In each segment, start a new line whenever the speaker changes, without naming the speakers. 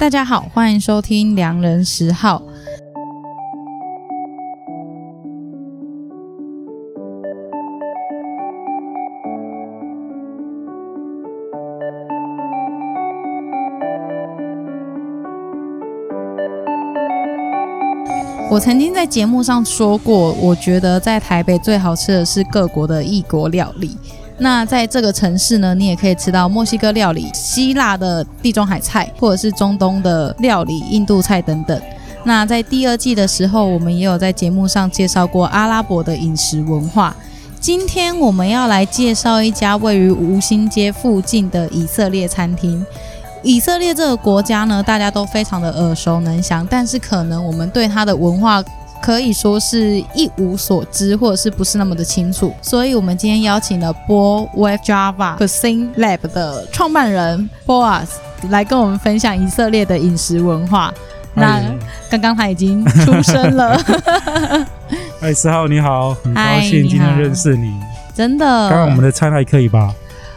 大家好，欢迎收听良人十号。我曾经在节目上说过，我觉得在台北最好吃的是各国的异国料理。那在这个城市呢，你也可以吃到墨西哥料理、希腊的地中海菜，或者是中东的料理、印度菜等等。那在第二季的时候，我们也有在节目上介绍过阿拉伯的饮食文化。今天我们要来介绍一家位于吴兴街附近的以色列餐厅。以色列这个国家呢，大家都非常的耳熟能详，但是可能我们对它的文化可以说是一无所知，或者是不是那么的清楚。所以，我们今天邀请了 Bo Web Java Cuisine Lab 的创办人 Boaz 来跟我们分享以色列的饮食文化。那刚刚他已经出生了。
哎，拾号你好，很高兴今天认识你。
真的，
刚刚我们的餐还可以吧？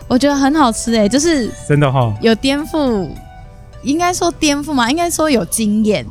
我觉得很好吃哎，就是
真的哈，
有颠覆，应该说颠覆吗？应该说有惊艳，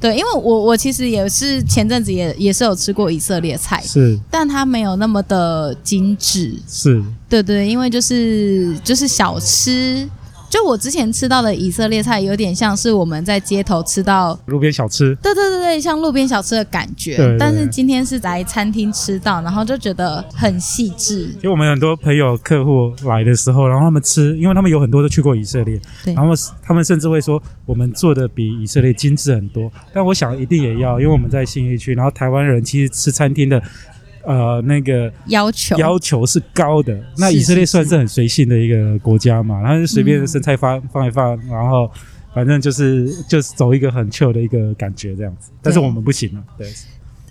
对，因为我我其实也是前阵子也也是有吃过以色列菜，
是，
但它没有那么的精致，
是，
对对，因为就是就是小吃。就我之前吃到的以色列菜，有点像是我们在街头吃到
路边小吃，
对对对对，像路边小吃的感觉。对对对，但是今天是来餐厅吃到，然后就觉得很细致。
就我们很多朋友客户来的时候，然后他们吃，因为他们有很多都去过以色列，对，然后他们甚至会说我们做的比以色列精致很多。但我想一定也要，因为我们在新义区，然后台湾人其实吃餐厅的。呃，那个
要求
要求是高的。那以色列算是很随性的一个国家嘛，然后就随便生菜放放一放，然后反正就是就是走一个很 chill 的一个感觉这样子。但是我们不行了，对。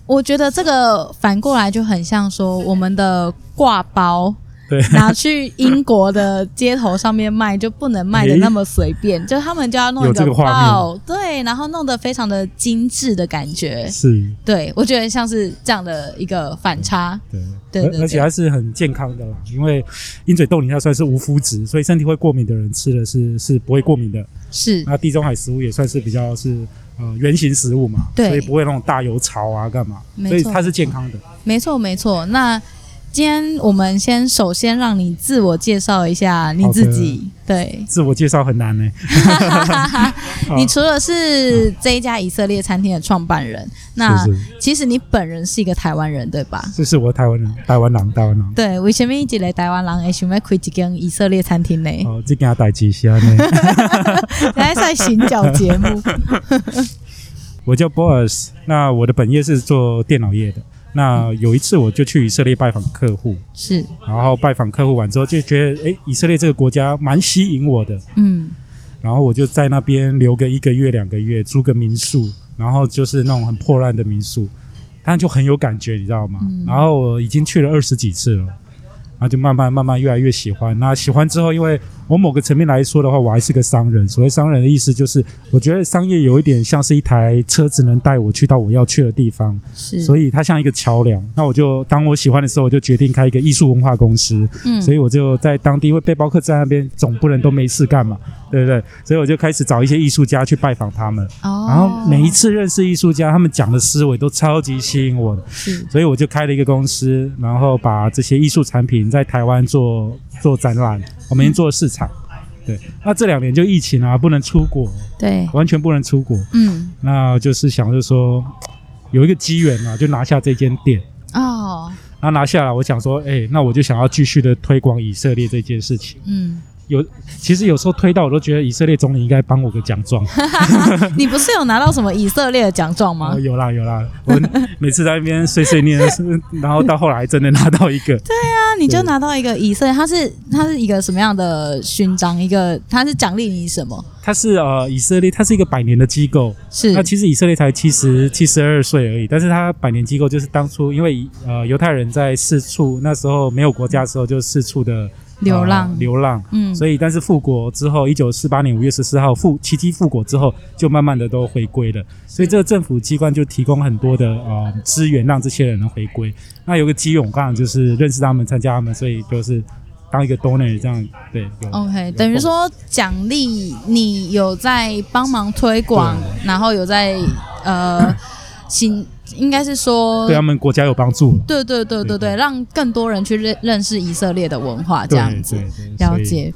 我觉得这个反过来就很像说我们的挂包。对，拿去英国的街头上面卖，就不能卖的那么随便，欸、就他们就要弄一个包，对，然后弄得非常的精致的感觉，
是，
对，我觉得像是这样的一个反差，
对，对，对，对，而且还是很健康的啦，因为鹰嘴豆泥它算是无麸质，所以身体会过敏的人吃的是是不会过敏的，是，那地中海食物也算是比较是呃圆形食物嘛，对，所以不会那种大油炒啊干嘛，所以它是健康的，
没错没错，那。今天我们先首先让你自我介绍一下你自己。对，
自我介绍很难呢。
你除了是这一家以色列餐厅的创办人，那其实你本人是一个台湾人，对吧？
这是我台湾人，台湾人，台湾人。
对，为什么一直来台湾人会想要开一间以色列餐厅呢？
哦，这件代志是安尼。
来在寻找节目。
我叫 Boaz，那我的本业是做电脑业的。那有一次我就去以色列拜访客户，是，然后拜访客户完之后就觉得，诶，以色列这个国家蛮吸引我的，嗯，然后我就在那边留个一个月两个月，租个民宿，然后就是那种很破烂的民宿，但就很有感觉，你知道吗？嗯，然后我已经去了二十几次了。然后就慢慢慢慢越来越喜欢。那喜欢之后，因为我某个层面来说的话，我还是个商人。所谓商人的意思就是，我觉得商业有一点像是一台车子，能带我去到我要去的地方。是，所以它像一个桥梁。那我就当我喜欢的时候，我就决定开一个艺术文化公司。嗯，所以我就在当地，因为背包客在那边总不能都没事干嘛，对不对？所以我就开始找一些艺术家去拜访他们。哦，然后每一次认识艺术家，他们讲的思维都超级吸引我的。是，所以我就开了一个公司，然后把这些艺术产品。在台湾做做展览，我们已经做了市场，对。那这两年就疫情啊，不能出国，对，完全不能出国。嗯，那就是想着说，有一个机缘嘛，就拿下这间店。哦，然后拿下来，我想说，哎、欸，那我就想要继续的推广以色列这件事情。嗯。有，其实有时候推到我都觉得以色列总理应该颁我个奖状。
你不是有拿到什么以色列的奖状吗？
哦，有啦有啦，我每次在那边碎碎念，然后到后来真的拿到一个。对
啊，你就拿到一个以色列，它是它是一个什么样的勋章？一个它是奖励你什么？
它是呃以色列，它是一个百年的机构。是，那其实以色列才七十七十二岁而已，但是它百年机构就是当初因为呃犹太人在四处那时候没有国家的时候就四处的。
流浪，
呃、流浪，嗯，所以但是复国之后，一九四八年五月十四号复奇迹复国之后，就慢慢的都回归了。所以这个政府机关就提供很多的呃资源，让这些人能回归。那有个机缘，我刚好就是认识他们，参加他们，所以就是当一个 donor 这样，对
，OK，等于说奖励你有在帮忙推广，然后有在呃行，应该是说
对他们国家有帮助，
对对对对对，让更多人去认认识以色列的文化这样子，了解。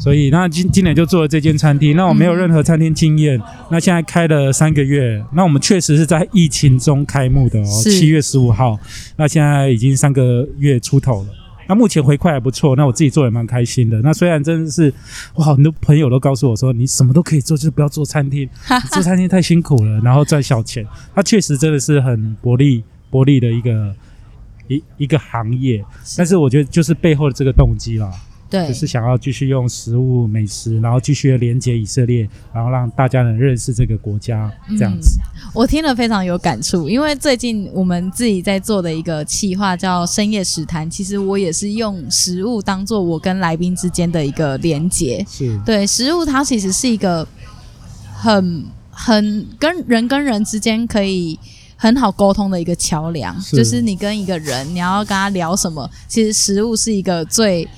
所以那今今年就做了这间餐厅，那我没有任何餐厅经验，嗯、那现在开了三个月，那我们确实是在疫情中开幕的哦，七月十五号，那现在已经三个月出头了，那目前回馈还不错，那我自己做也蛮开心的。那虽然真的是，哇，很多朋友都告诉我说，你什么都可以做，就是不要做餐厅，做餐厅太辛苦了，然后赚小钱。它确实真的是很薄利薄利的一个一一个行业，但是我觉得就是背后的这个动机啦。
对，
就是想要继续用食物美食，然后继续连接以色列，然后让大家能认识这个国家，这样子。
嗯，我听了非常有感触，因为最近我们自己在做的一个企划叫深夜食谈，其实我也是用食物当做我跟来宾之间的一个连接。
是，
对，食物它其实是一个很很跟人跟人之间可以很好沟通的一个桥梁，是就是你跟一个人，你要跟他聊什么，其实食物是一个最。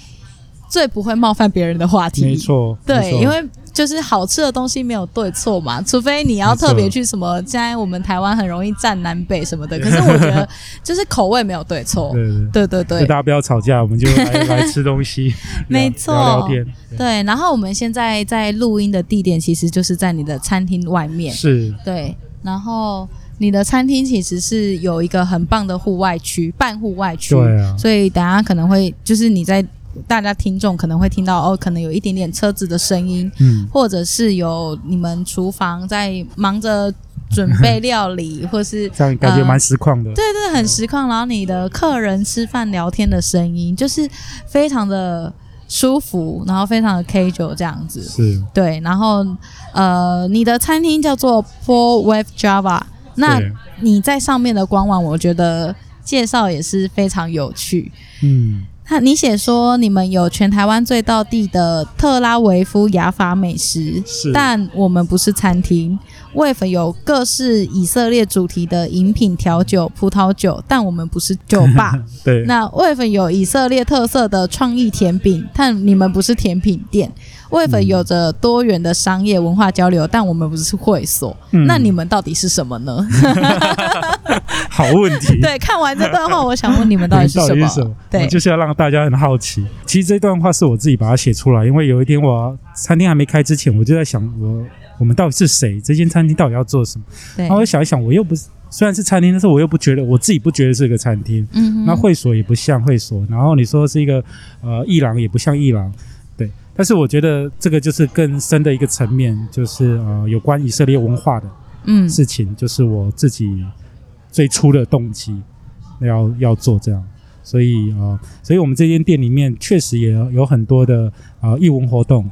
最不会冒犯别人的
话题，
没
错，对，
因为就是好吃的东西没有对错嘛，除非你要特别去什么，现在我们台湾很容易站南北什么的，可是我觉得就是口味没有对错，对对对。对，
大家不要吵架，我们就来来吃东西，
没错，
聊聊天，
对，然后我们现在在录音的地点其实就是在你的餐厅外面，
是，
对，然后你的餐厅其实是有一个很棒的户外区，半户外区，
对啊，
所以等下可能会就是你在。大家听众可能会听到哦，可能有一点点车子的声音，嗯，或者是有你们厨房在忙着准备料理，或是
这样感觉蛮实况的，
对对，很实况。然后你的客人吃饭聊天的声音，就是非常的舒服，然后非常的 casual 这样子，
是，
对。然后呃，你的餐厅叫做 Paul With Java，那你在上面的官网，我觉得介绍也是非常有趣，嗯。那你写说你们有全台湾最道地的特拉维夫雅法美食，但我们不是餐厅。Wave 有各式以色列主题的饮品、调酒、葡萄酒，但我们不是酒吧。
对。
那 Wave 有以色列特色的创意甜品，但你们不是甜品店。Wave 有着多元的商业文化交流，但我们不是会所。嗯、那你们到底是什么呢？
好问题。
对，看完这段话，我想问你们到底是什么？
什么对，就是要让大家很好奇。其实这段话是我自己把它写出来，因为有一天我餐厅还没开之前，我就在想我。我们到底是谁？这间餐厅到底要做什么？对。然后我想一想，我又不是，虽然是餐厅，但是我又不觉得，我自己不觉得是个餐厅。嗯哼。那会所也不像会所，然后你说是一个呃艺廊，也不像艺廊，对。但是我觉得这个就是更深的一个层面，就是呃有关以色列文化的嗯事情，嗯、就是我自己最初的动机要要做这样，所以啊、呃，所以我们这间店里面确实也有很多的呃艺文活动。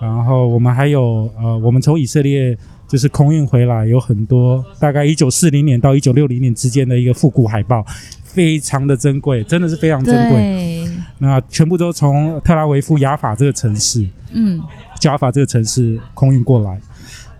然后我们还有呃，我们从以色列就是空运回来，有很多大概一九四零年到一九六零年之间的一个复古海报，非常的珍贵，真的是非常珍贵。那全部都从特拉维夫雅法这个城市，嗯，雅法这个城市空运过来。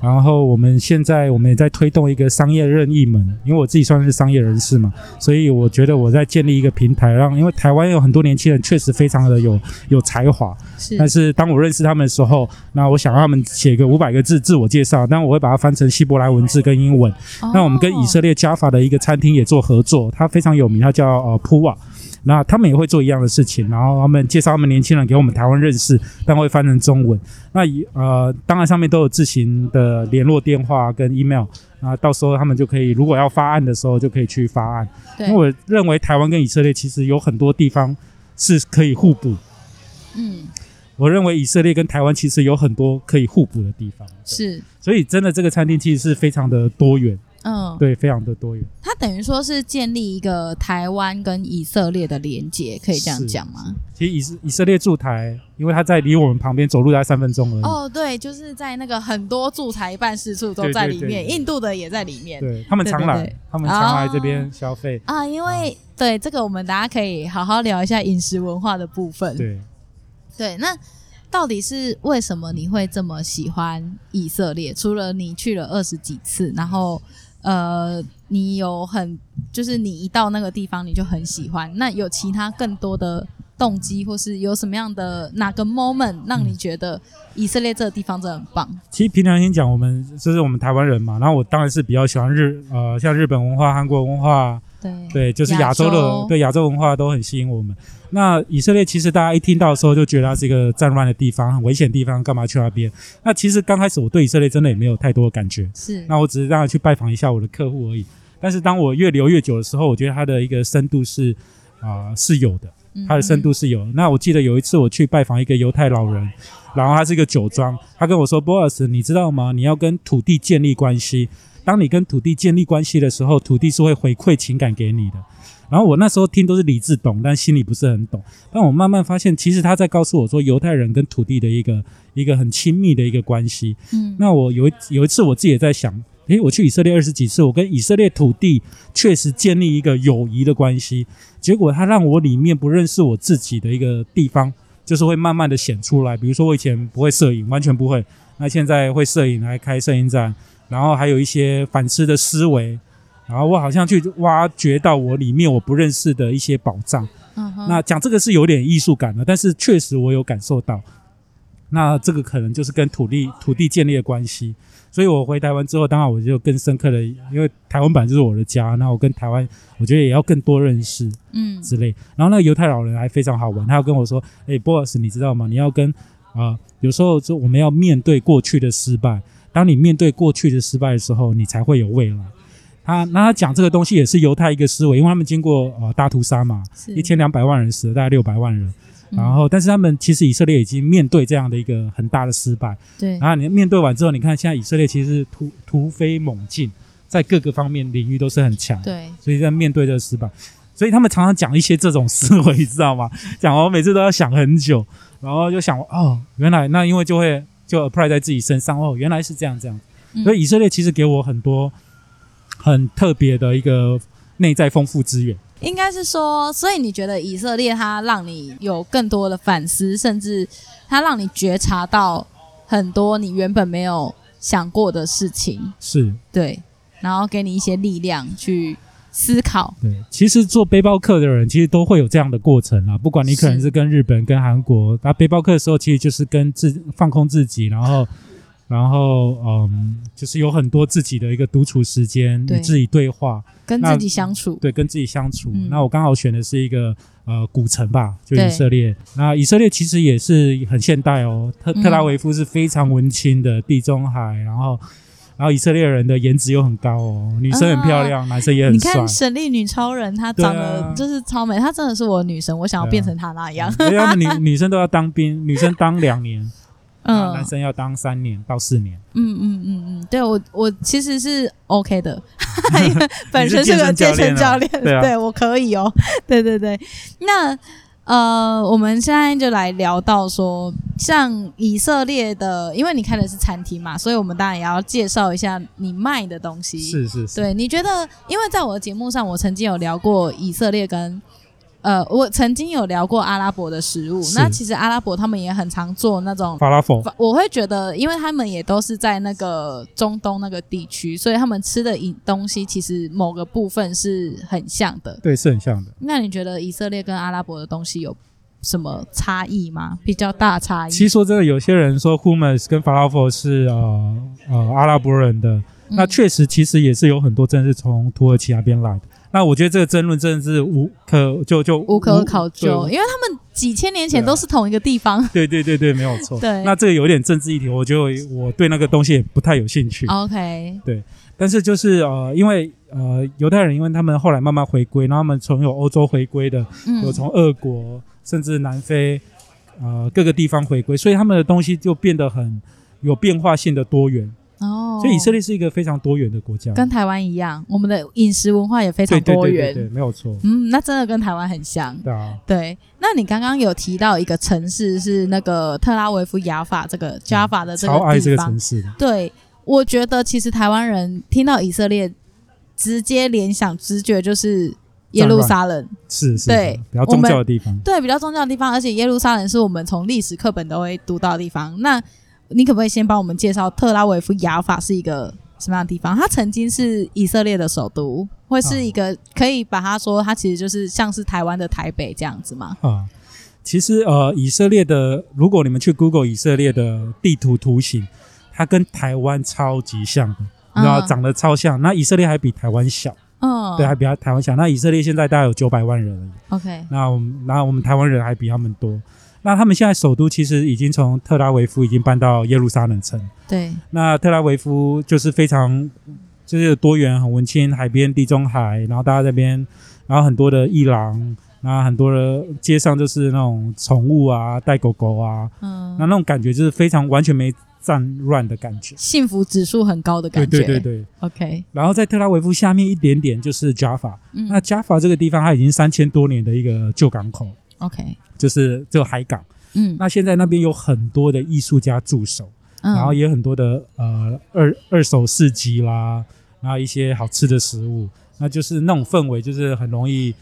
然后我们现在我们也在推动一个商业任意门，因为我自己算是商业人士嘛，所以我觉得我在建立一个平台，让因为台湾有很多年轻人确实非常的有有才华，是。但是当我认识他们的时候，那我想让他们写个五百个字自我介绍，但我会把它翻成希伯来文字跟英文。哦、那我们跟以色列加法的一个餐厅也做合作，它非常有名，它叫呃普瓦。那他们也会做一样的事情，然后他们介绍他们年轻人给我们台湾认识，但会翻成中文。那呃，当然上面都有自行的联络电话跟 email，啊到时候他们就可以，如果要发案的时候就可以去发案。对因为我认为台湾跟以色列其实有很多地方是可以互补。嗯，我认为以色列跟台湾其实有很多可以互补的地方。是，所以真的这个餐厅其实是非常的多元。嗯，对，非常的多元。
它等于说是建立一个台湾跟以色列的连接，可以这样讲吗？
其实以色以色列驻台，因为它在离我们旁边走路大概三分钟而已。
哦，对，就是在那个很多驻台办事处都在里面，对对对对，印度的也在里面。
对，他们常来，他们常来这边消费
啊。因为、啊、对这个，我们大家可以好好聊一下饮食文化的部分。
对，
对，那到底是为什么你会这么喜欢以色列？除了你去了二十几次，然后。呃，你有很，就是你一到那个地方你就很喜欢。那有其他更多的动机，或是有什么样的哪个 moment 让你觉得以色列这个地方真的很棒？
其实平常先讲，我们就是我们台湾人嘛，然后我当然是比较喜欢日呃，像日本文化、韩国文化。
对
对，就是亚洲的对亚洲文化都很吸引我们。那以色列其实大家一听到的时候就觉得它是一个战乱的地方，很危险的地方，干嘛去那边？那其实刚开始我对以色列真的也没有太多的感觉。
是，
那我只是让他去拜访一下我的客户而已。但是当我越留越久的时候，我觉得它的一个深度是啊、呃、是有的，它的深度是有的。那我记得有一次我去拜访一个犹太老人，然后他是一个酒庄，他跟我说：“Boaz，你知道吗？你要跟土地建立关系。”当你跟土地建立关系的时候，土地是会回馈情感给你的。然后我那时候听都是理智懂，但心里不是很懂。但我慢慢发现，其实他在告诉我说，犹太人跟土地的一个一个很亲密的一个关系。嗯，那我有一有一次我自己也在想，诶，我去以色列二十几次，我跟以色列土地确实建立一个友谊的关系。结果他让我里面不认识我自己的一个地方，就是会慢慢的显出来。比如说我以前不会摄影，完全不会，那现在会摄影，来开摄影展。然后还有一些反思的思维，然后我好像去挖掘到我里面我不认识的一些宝藏。嗯哼。那讲这个是有点艺术感的，但是确实我有感受到。那这个可能就是跟土地土地建立的关系。所以我回台湾之后，当然我就更深刻的，因为台湾本来就是我的家，那我跟台湾，我觉得也要更多认识，嗯，之类。然后那个犹太老人还非常好玩，他要跟我说：“诶，boss，你知道吗？你要跟啊、呃，有时候就我们要面对过去的失败。”当你面对过去的失败的时候，你才会有未来。他那他讲这个东西也是犹太一个思维，因为他们经过呃大屠杀嘛，一千两百万人死了，大概六百万人。然后，但是他们其实以色列已经面对这样的一个很大的失败。
对。
然后你面对完之后，你看现在以色列其实突突飞猛进，在各个方面领域都是很强。
对。
所以在面对这个失败，所以他们常常讲一些这种思维，你知道吗？讲我每次都要想很久，然后就想哦，原来那因为就会。就 apply 在自己身上哦，原来是这样这样，所以以色列其实给我很多很特别的一个内在丰富资源。
应该是说，所以你觉得以色列它让你有更多的反思，甚至它让你觉察到很多你原本没有想过的事情，
是
对，然后给你一些力量去。思考
对，其实做背包客的人其实都会有这样的过程啊。不管你可能是跟日本、跟韩国，那背包客的时候，其实就是跟自放空自己，然后，然后嗯，就是有很多自己的一个独处时间，与自己对话，
跟自己相处，
对，跟自己相处。嗯、那我刚好选的是一个呃古城吧，就以色列。那以色列其实也是很现代哦，特特拉维夫是非常文青的，地中海，然后。然后以色列人的颜值又很高哦，女生很漂亮，啊、男生也很帅。你看
神力女超人，她长得就是超美，她、啊、真的是我的女神，我想要变成她那
样。女 女生都要当兵，女生当两年，嗯，男生要当三年到四年。
嗯嗯嗯嗯，对我我其实是 OK 的，因为本身是个健身教练，对，啊、对我可以哦。对对对，那。呃，我们现在就来聊到说，像以色列的，因为你开的是餐厅嘛，所以我们当然也要介绍一下你卖的东西。
是是是。
对，你觉得，因为在我的节目上，我曾经有聊过以色列跟。呃，我曾经有聊过阿拉伯的食物，那其实阿拉伯他们也很常做那种
法拉佛。
我会觉得，因为他们也都是在那个中东那个地区，所以他们吃的饮东西其实某个部分是很像的。
对，是很像的。
那你觉得以色列跟阿拉伯的东西有什么差异吗？比较大差异？
其实说真的，有些人说 hummus 跟法拉佛是呃呃阿拉伯人的，嗯、那确实其实也是有很多真的是从土耳其那边来的。那我觉得这个争论真的是无可就就
无可考究，因为他们几千年前都是同一个地方。
对对对对，没有错。
对，
那这个有点政治议题，我觉得我对那个东西也不太有兴趣。
OK。
对，但是就是呃，因为呃，犹太人因为他们后来慢慢回归，然后他们从有欧洲回归的，嗯、有从俄国甚至南非呃各个地方回归，所以他们的东西就变得很有变化性的多元。哦，所以以色列是一个非常多元的国家，
跟台湾一样，我们的饮食文化也非常多元，
对，对，对，对，对，没有错。
嗯，那真的跟台湾很像。
对啊，
对。那你刚刚有提到一个城市是那个特拉维夫雅法这个 Jaffa 的这个地方，
超爱这个城市的。
对，我觉得其实台湾人听到以色列，直接联想直觉就是耶路撒冷，
是是，
对，
比较宗教的地方，
对，比较宗教的地方，而且耶路撒冷是我们从历史课本都会读到的地方。那你可不可以先帮我们介绍特拉维夫雅法是一个什么样的地方？它曾经是以色列的首都，会是一个可以把它说，它其实就是像是台湾的台北这样子吗？
啊，其实呃，以色列的，如果你们去 Google 以色列的地图图形，它跟台湾超级像的，然后长得超像。那以色列还比台湾小，嗯，对，还比台湾小。那以色列现在大概有九百万人而已。
OK，
那我们，那我们台湾人还比他们多。那他们现在首都其实已经从特拉维夫已经搬到耶路撒冷城。
对，
那特拉维夫就是非常就是多元、很文青，海边、地中海，然后大家这边，然后很多的伊朗，然后很多的街上就是那种宠物啊，带狗狗啊，嗯，那那种感觉就是非常完全没战乱的感觉，
幸福指数很高的感觉。
对对对对
，OK。
然后在特拉维夫下面一点点就是 Jaffa，嗯，那 Jaffa 这个地方它已经三千多年的一个旧港口
，OK，
就是这个海港，嗯，那现在那边有很多的艺术家驻守，嗯，然后也有很多的呃二二手市集啦，然后一些好吃的食物，那就是那种氛围就是很容易。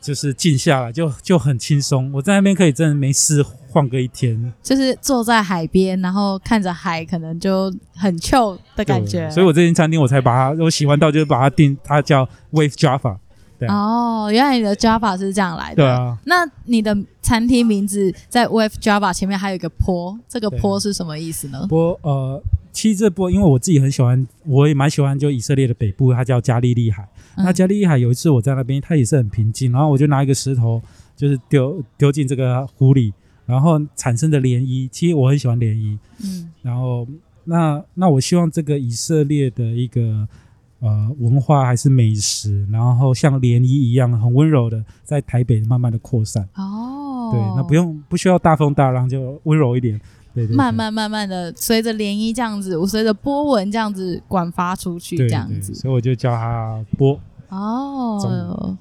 就是静下来就就很轻松，我在那边可以真的没事晃个一天，
就是坐在海边，然后看着海，可能就很 chill 的感觉。
所以我这间餐厅我才把它，我喜欢到就是把它定，它叫 Wave Jaffa。对
哦，原来你的 Jaffa 是这样来的。
对啊，
那你的餐厅名字在 Wave Jaffa 前面还有一个坡，这个坡是什么意思呢？
坡呃。其实这波，因为我自己很喜欢，我也蛮喜欢，就以色列的北部，它叫加利利海。嗯、那加利利海有一次我在那边，它也是很平静，然后我就拿一个石头，就是丢丢进这个湖里，然后产生的涟漪。其实我很喜欢涟漪。嗯。然后，那那我希望这个以色列的一个呃文化还是美食，然后像涟漪一样很温柔的在台北慢慢的扩散。哦。对，那不用不需要大风大浪，就温柔一点。对对对，
慢慢慢慢的随着涟漪这样子，我随着波纹这样子广发出去，这样子，
所以我就叫它波。
哦，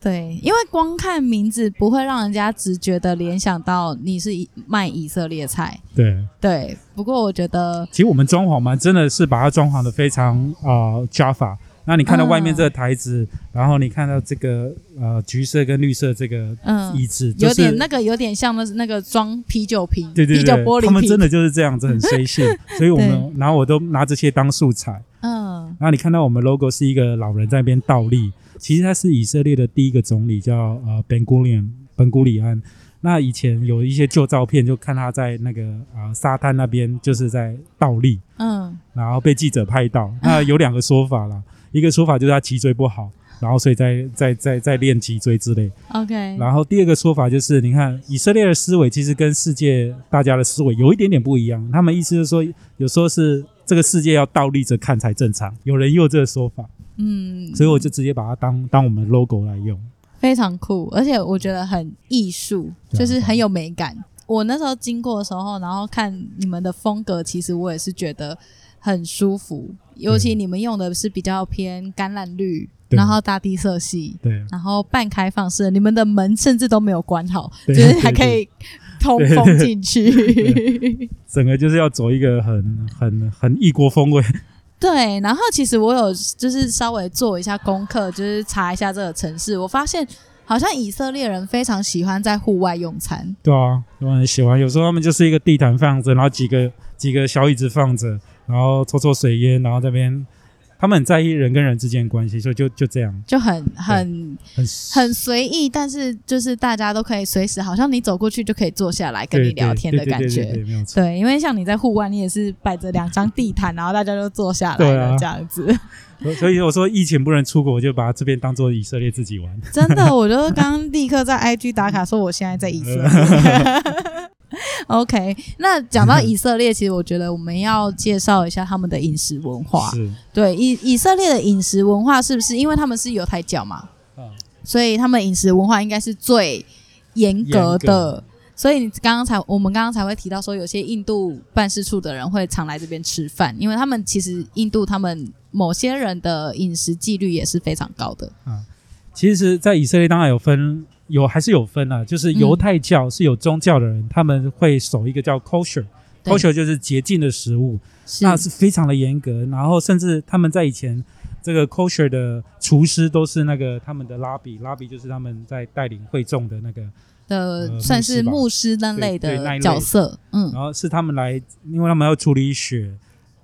对，因为光看名字不会让人家直觉的联想到你是卖以色列菜。
对。
对，不过我觉得，
其实我们装潢嘛，真的是把它装潢的非常啊、呃、Jaffa。那你看到外面这个台子，嗯、然后你看到这个呃橘色跟绿色这个椅子，
嗯，有点那个有点像那那个装啤酒瓶，
对对对，
啤酒玻璃瓶，
他们真的就是这样子很随性，所以我们然后我都拿这些当素材，嗯，然后你看到我们 logo 是一个老人在那边倒立，其实他是以色列的第一个总理叫呃 Ben Gurion 本古里安，那以前有一些旧照片就看他在那个啊、呃、沙滩那边就是在倒立，嗯，然后被记者拍到，那有两个说法啦。一个说法就是他脊椎不好，然后所以在在在在练脊椎之类。
OK。
然后第二个说法就是，你看以色列的思维其实跟世界大家的思维有一点点不一样。他们意思是说，有时候是这个世界要倒立着看才正常。有人用这个说法，嗯，所以我就直接把它当当我们 logo 来用，
非常酷，而且我觉得很艺术，就是很有美感。我那时候经过的时候，然后看你们的风格，其实我也是觉得很舒服。尤其你们用的是比较偏橄榄绿，然后大地色系，
对，
然后半开放式，你们的门甚至都没有关好，就是还可以通风进去。
整个就是要走一个很很很异国风味。
对，然后其实我有就是稍微做一下功课，就是查一下这个城市，我发现好像以色列人非常喜欢在户外用餐。
对啊，我很喜欢。有时候他们就是一个地毯放着，然后几个几个小椅子放着。然后抽抽水烟，然后这边他们很在意人跟人之间的关系，所以就就这样，
就很很很很随意，但是就是大家都可以随时，好像你走过去就可以坐下来跟你聊天的感觉。对，因为像你在户外，你也是摆着两张地毯，然后大家都坐下来了这样子。
所以我说疫情不能出国，我就把这边当做以色列自己玩。
真的，我就刚刚立刻在 IG 打卡说我现在在以色列。OK，那讲到 以色列，其实我觉得我们要介绍一下他们的饮食文化。
是，对，
以以色列的饮食文化是不是？因为他们是犹太教嘛，嗯，所以他们饮食文化应该是最严格的。格所以你刚刚才我们刚刚才会提到说，有些印度办事处的人会常来这边吃饭，因为他们其实印度他们某些人的饮食纪律也是非常高的。
嗯，其实，在以色列当然有分。有还是有分啊，就是犹太教是有宗教的人，嗯、他们会守一个叫 kosher，kosher 就是洁净的食物，是那是非常的严格。然后甚至他们在以前，这个 kosher 的厨师都是那个他们的拉比，拉比就是他们在带领会众的那个
的，呃、算是牧师那类的角色。嗯，
然后是他们来，因为他们要处理血，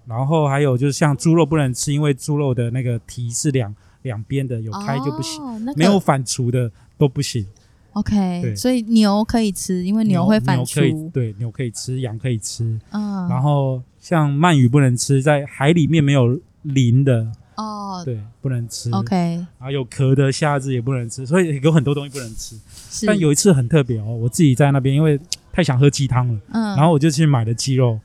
然后还有就是像猪肉不能吃，因为猪肉的那个蹄是两两边的，有开就不行，哦那个、没有反刍的都不行。
OK，所以牛可以吃，因为牛会反刍。
对，牛可以吃，羊可以吃。嗯，然后像鳗鱼不能吃，在海里面没有鳞的哦，对，不能吃。
OK，
然后有壳的虾子也不能吃，所以有很多东西不能吃。但有一次很特别哦，我自己在那边，因为太想喝鸡汤了，嗯，然后我就去买了鸡肉，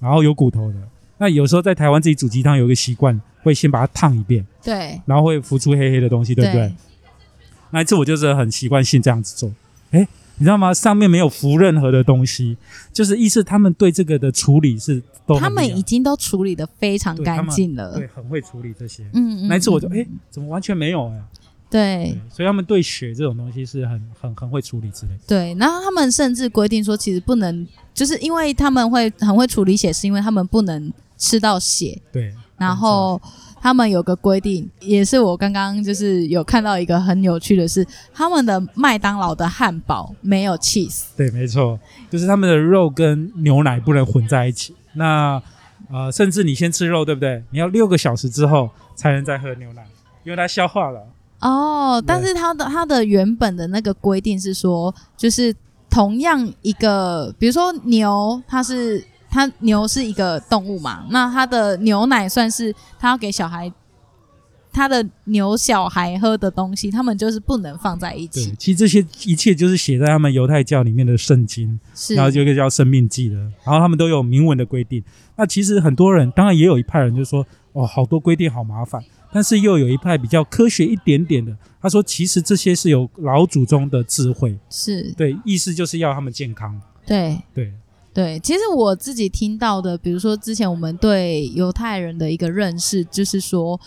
然后有骨头的。那有时候在台湾自己煮鸡汤有一个习惯，会先把它烫一遍，
对，
然后会浮出黑黑的东西，对不对？对，那一次我就是很习惯性这样子做，哎，你知道吗？上面没有浮任何的东西，就是意思他们对这个的处理是都
他们已经都处理得非常干净了，
对，很会处理这些。嗯嗯，那一次我就哎，怎么完全没有诶？
对，对，
所以他们对血这种东西是很很很会处理之类的。
对，然后他们甚至规定说，其实不能，就是因为他们会很会处理血，是因为他们不能。吃到血，
对，
然后他们有个规定，也是我刚刚就是有看到一个很有趣的是，他们的麦当劳的汉堡没有 cheese，
对，没错，就是他们的肉跟牛奶不能混在一起。那呃，甚至你先吃肉，对不对？你要六个小时之后才能再喝牛奶，因为它消化了。
哦，但是它的它的原本的那个规定是说，就是同样一个，比如说牛，它是。它牛是一个动物嘛，那它的牛奶算是它要给小孩，它的牛小孩喝的东西，他们就是不能放在一起。
对，其实这些一切就是写在他们犹太教里面的圣经，是，然后就一个叫《生命记》的，然后他们都有明文的规定。那其实很多人，当然也有一派人就说，哦，好多规定好麻烦，但是又有一派比较科学一点点的，他说其实这些是有老祖宗的智慧，
是
对，意思就是要他们健康。
对
对。
对，其实我自己听到的，比如说之前我们对犹太人的一个认识，就是说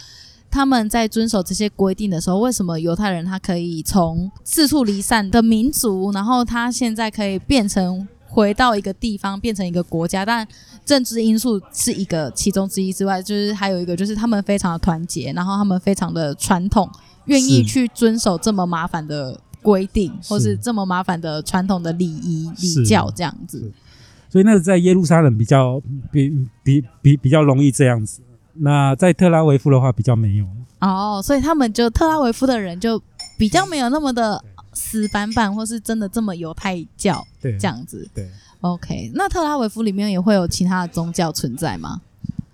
他们在遵守这些规定的时候，为什么犹太人他可以从四处离散的民族，然后他现在可以变成回到一个地方，变成一个国家？但政治因素是一个其中之一之外，就是还有一个就是他们非常的团结，然后他们非常的传统，愿意去遵守这么麻烦的规定，是或是这么麻烦的传统的礼仪礼教这样子。
所以那是在耶路撒冷比较比比比比较容易这样子，那在特拉维夫的话比较没有。
哦，所以他们就特拉维夫的人就比较没有那么的死板板，或是真的这么犹太教对这样
子。对
，，OK。那特拉维夫里面也会有其他的宗教存在吗？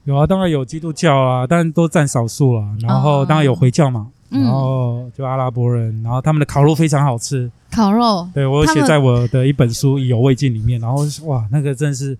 有啊，当然有基督教啊，但都占少数了。然后当然有回教嘛。哦然后就阿拉伯人，然后他们的烤肉非常好吃。
烤肉，
对，我写在我的一本书《意犹未尽》里面。然后哇，那个真是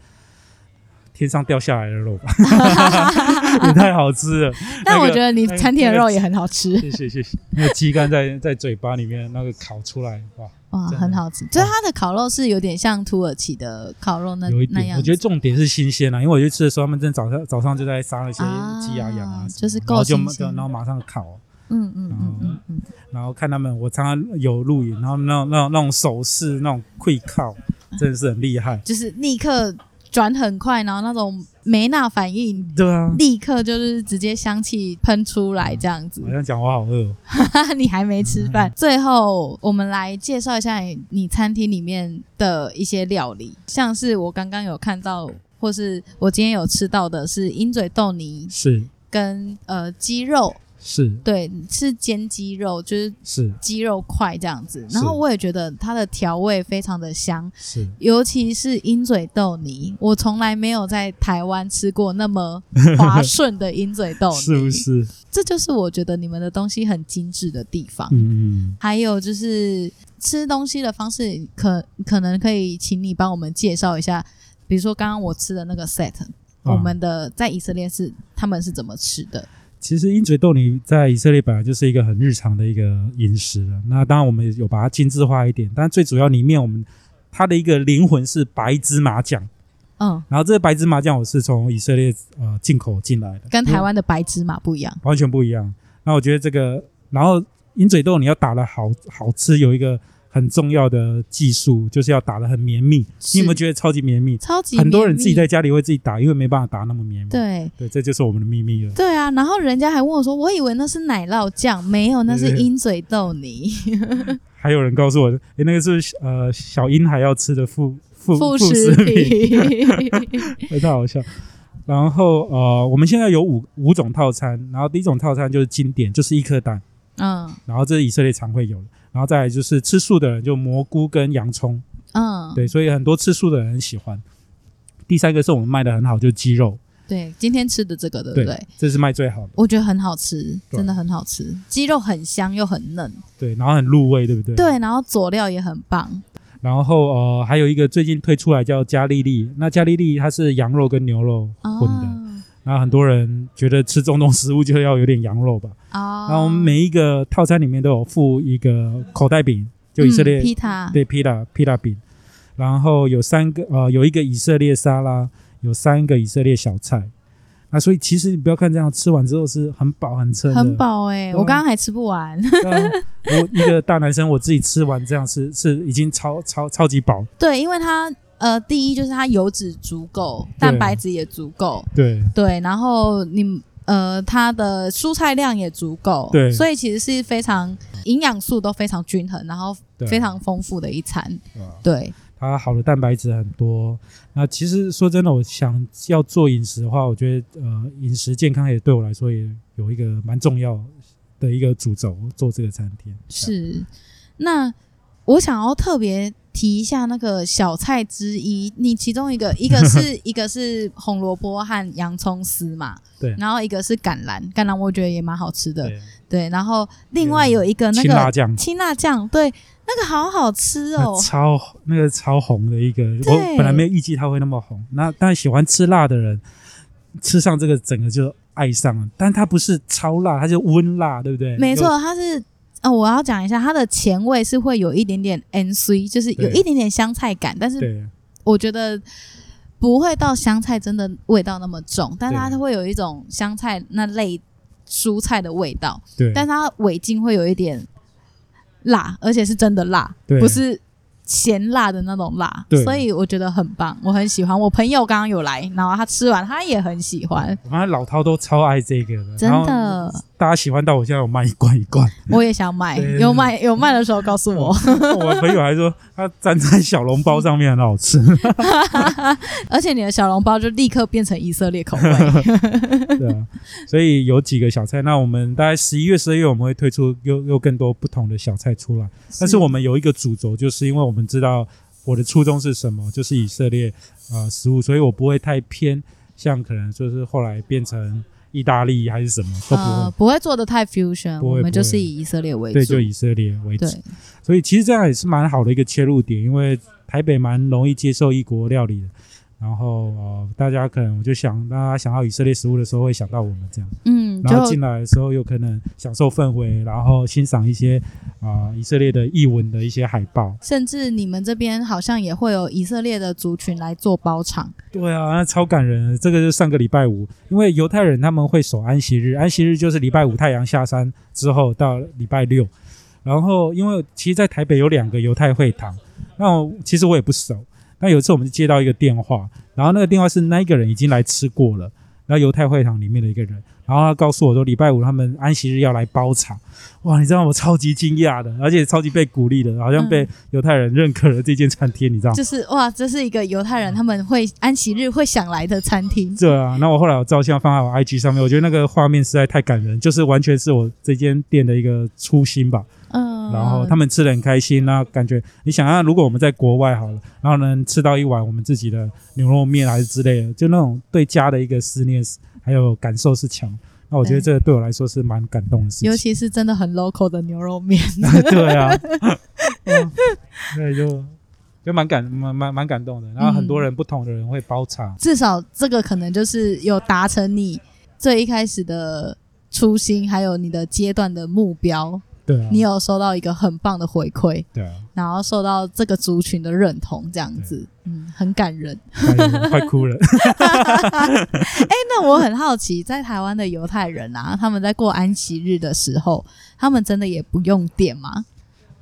天上掉下来的肉，也太好吃了。
但我觉得你餐厅的肉也很好吃。
谢谢谢谢。那个鸡肝在在嘴巴里面那个烤出来，哇
哇，很好吃。就是它的烤肉是有点像土耳其的烤肉那那样。
我觉得重点是新鲜啊，因为我去吃的时候，他们真的早上早上就在杀那些鸡啊羊啊，
就是够新鲜，
然后马上烤。
嗯嗯嗯嗯嗯，
然后看他们，我常常有录影，然后那种那种那种手势，那种跪靠，真的是很厉害。
就是立刻转很快，然后那种没那反应，
对啊，
立刻就是直接香气喷出来这样子。
好像讲我好饿，
你还没吃饭。最后，我们来介绍一下你餐厅里面的一些料理，像是我刚刚有看到，或是我今天有吃到的是鹰嘴豆泥，
是
跟呃鸡肉。
是
对，是煎鸡肉，就是是鸡肉块这样子。然后我也觉得它的调味非常的香，
是
尤其是鹰嘴豆泥，我从来没有在台湾吃过那么 滑顺的鹰嘴豆泥，
是不是？
这就是我觉得你们的东西很精致的地方。
嗯嗯。
还有就是吃东西的方式，可可能可以请你帮我们介绍一下，比如说刚刚我吃的那个 set，啊，我们的在以色列是他们是怎么吃的？
其实鹰嘴豆泥在以色列本来就是一个很日常的一个饮食了。那当然我们有把它精致化一点，但最主要里面我们它的一个灵魂是白芝麻酱。
嗯，
然后这个白芝麻酱我是从以色列呃进口进来的，
跟台湾的白芝麻不一样，
完全不一样。那我觉得这个，然后鹰嘴豆你要打得好好吃，有一个。很重要的技术就是要打得很绵密，你有没有觉得超级绵密？
超级
很多人自己在家里会自己打，因为没办法打那么绵密。
对
对，这就是我们的秘密了。
对啊，然后人家还问我说：“我以为那是奶酪酱，没有，那是鹰嘴豆泥。”
还有人告诉我：“诶，那个是呃小婴孩要吃的副副
副食品。”
太好笑。然后呃，我们现在有五五种套餐，然后第一种套餐就是经典，就是一颗蛋。嗯，然后这是以色列常会有的，然后再来就是吃素的人就蘑菇跟洋葱，嗯，对，所以很多吃素的人很喜欢。第三个是我们卖的很好，就是鸡肉。
对，今天吃的这个对不对？
对，这是卖最好的。
我觉得很好吃，真的很好吃。鸡肉很香又很嫩，
对，然后很入味，对不对？
对，然后佐料也很棒。
然后呃，还有一个最近推出来叫加利利，那加利利它是羊肉跟牛肉混的。哦、然后很多人觉得吃中东食物就要有点羊肉吧。哦。然后我们每一个套餐里面都有附一个口袋饼，就以色列、嗯、
皮塔，
对皮塔皮塔饼。然后有三个呃，有一个以色列沙拉。有三个以色列小菜，那所以其实你不要看这样，吃完之后是很饱很撑，
很饱哎、欸！我刚刚还吃不完。
我一个大男生，我自己吃完这样是是已经超超超级饱。
对，因为它呃，第一就是它油脂足够，蛋白质也足够，
对
对，然后你呃，它的蔬菜量也足够，
对，
所以其实是非常营养素都非常均衡，然后非常丰富的一餐，对。
它好的蛋白质很多。那其实说真的，我想要做饮食的话，我觉得呃，饮食健康也对我来说也有一个蛮重要的一个主轴，做这个餐厅。
是。那我想要特别提一下那个小菜之一，你其中一个 一个是一个是红萝卜和洋葱丝嘛？
对。
然后一个是橄榄，橄榄我觉得也蛮好吃的。对。对。然后另外有一个那个
青辣酱，
青辣酱对。那个好好吃哦，
超那个超红的一个，我本来没有预计它会那么红。那但喜欢吃辣的人吃上这个，整个就爱上了。但它不是超辣，它是温辣，对不对？
没错，它是呃、哦，我要讲一下，它的前味是会有一点点 N C，就是有一点点香菜感，但是我觉得不会到香菜真的味道那么重，但它会有一种香菜那类蔬菜的味道。
对，
但它尾劲会有一点。辣，而且是真的辣，
对
不是咸辣的那种辣，所以我觉得很棒，我很喜欢。我朋友刚刚有来，然后他吃完，他也很喜欢。
我发现老涛都超爱这个的，
真的。
大家喜欢到我现在有卖一罐一罐，
我也想买，有卖有卖的时候告诉我。
我朋友还说他粘在小笼包上面很好吃，
而且你的小笼包就立刻变成以色列口味。
对啊，所以有几个小菜，那我们大概十一月、十二月我们会推出又又更多不同的小菜出来。是但是我们有一个主轴，就是因为我们知道我的初衷是什么，就是以色列呃食物，所以我不会太偏，像可能就是后来变成。意大利还是什么都不会，
呃、不会做的太 fusion，我们就是以以色列为主，
对，就以色列为主。
对
所以其实这样也是蛮好的一个切入点，因为台北蛮容易接受异国料理的。然后呃，大家可能我就想，大家想到以色列食物的时候，会想到我们这样。嗯，然后进来的时候，有可能享受氛围，然后欣赏一些啊、呃、以色列的译文的一些海报。
甚至你们这边好像也会有以色列的族群来做包场。
对啊，那超感人。这个是上个礼拜五，因为犹太人他们会守安息日，安息日就是礼拜五太阳下山之后到礼拜六。然后因为其实，在台北有两个犹太会堂，那其实我也不熟。那有一次我们就接到一个电话，然后那个电话是那一个人已经来吃过了，然后犹太会堂里面的一个人，然后他告诉我说礼拜五他们安息日要来包场，哇，你知道我超级惊讶的，而且超级被鼓励的，好像被犹太人认可了这间餐厅，你知道吗？
就是哇，这是一个犹太人他们会安息日会想来的餐厅。
对啊，那我后来我照相放在我 IG 上面，我觉得那个画面实在太感人，就是完全是我这间店的一个初心吧。嗯，然后他们吃的很开心，那感觉你想啊，如果我们在国外好了，然后能吃到一碗我们自己的牛肉面还是之类的，就那种对家的一个思念还有感受是强。那我觉得这个对我来说是蛮感动的事情，
尤其是真的很 local 的牛肉面。
对啊，对，就就蛮感蛮蛮蛮感动的。然后很多人不同的人会包场，
至少这个可能就是有达成你最一开始的初心，还有你的阶段的目标。
对啊，
你有收到一个很棒的回馈，
对啊，
然后受到这个族群的认同，这样子，嗯，很感人，
快哭了。
哎、欸，那我很好奇，在台湾的犹太人啊，他们在过安息日的时候，他们真的也不用电吗？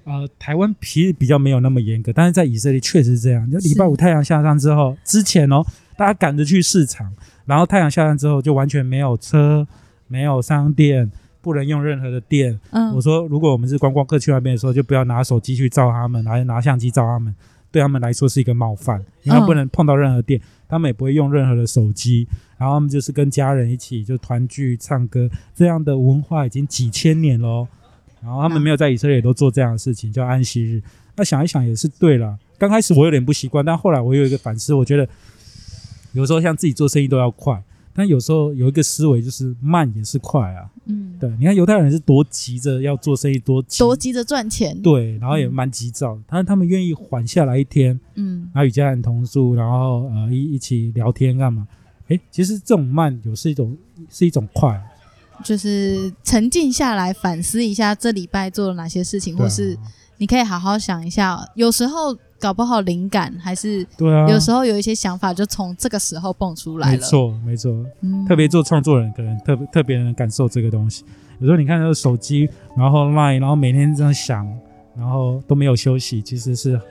呃，台湾其实比较没有那么严格，但是在以色列确实是这样。就礼拜五太阳下山之后，之前哦，大家赶着去市场，然后太阳下山之后就完全没有车，没有商店。不能用任何的电。嗯，我说，如果我们是观光客去那边的时候，就不要拿手机去照他们，还是拿相机照他们，对他们来说是一个冒犯，因为不能碰到任何电，嗯、他们也不会用任何的手机，然后他们就是跟家人一起就团聚唱歌，这样的文化已经几千年喽。然后他们没有在以色列都做这样的事情，叫安息日。那想一想也是对了。刚开始我有点不习惯，但后来我有一个反思，我觉得有时候像自己做生意都要快，但有时候有一个思维就是慢也是快啊。嗯，对，你看犹太人是多急着要做生意，多急
多急着赚钱，
对，然后也蛮急躁，但是他们愿意缓下来一天，嗯，然后与家人同住，然后呃一一起聊天干嘛？哎，其实这种慢有是一种是一种快，
就是沉静下来反思一下这礼拜做了哪些事情，或是你可以好好想一下，有时候。搞不好灵感还是对啊，有时候有一些想法就从这个时候蹦出来了。
没错，没错，嗯，特别做创作人可能特别特别能感受这个东西。有时候你看那个手机，然后 Line，然后每天这样想，然后都没有休息，其实是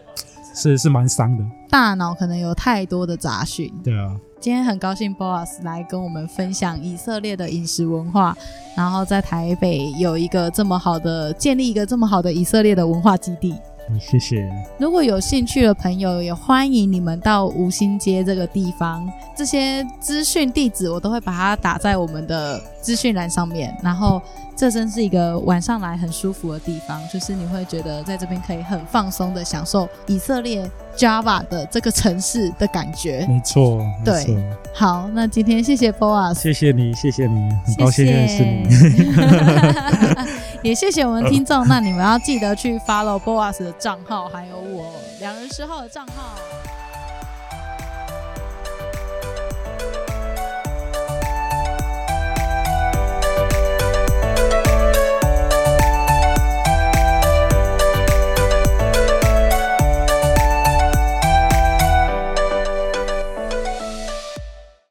是是蛮伤的。
大脑可能有太多的杂讯。
对啊，
今天很高兴 Boas 来跟我们分享以色列的饮食文化，然后在台北有一个这么好的建立一个这么好的以色列的文化基地。
谢谢。
如果有兴趣的朋友，也欢迎你们到吴兴街这个地方。这些资讯地址我都会把它打在我们的资讯栏上面。然后，这真是一个晚上来很舒服的地方，就是你会觉得在这边可以很放松的享受以色列 Jaffa 的这个城市的感
觉。
没错，对。好，那今天谢谢 Boas，
谢谢你，谢谢你，很高兴认识你。
也谢谢我们听众，那你们要记得去 follow Boas 的账号，还有我两人十号的账号。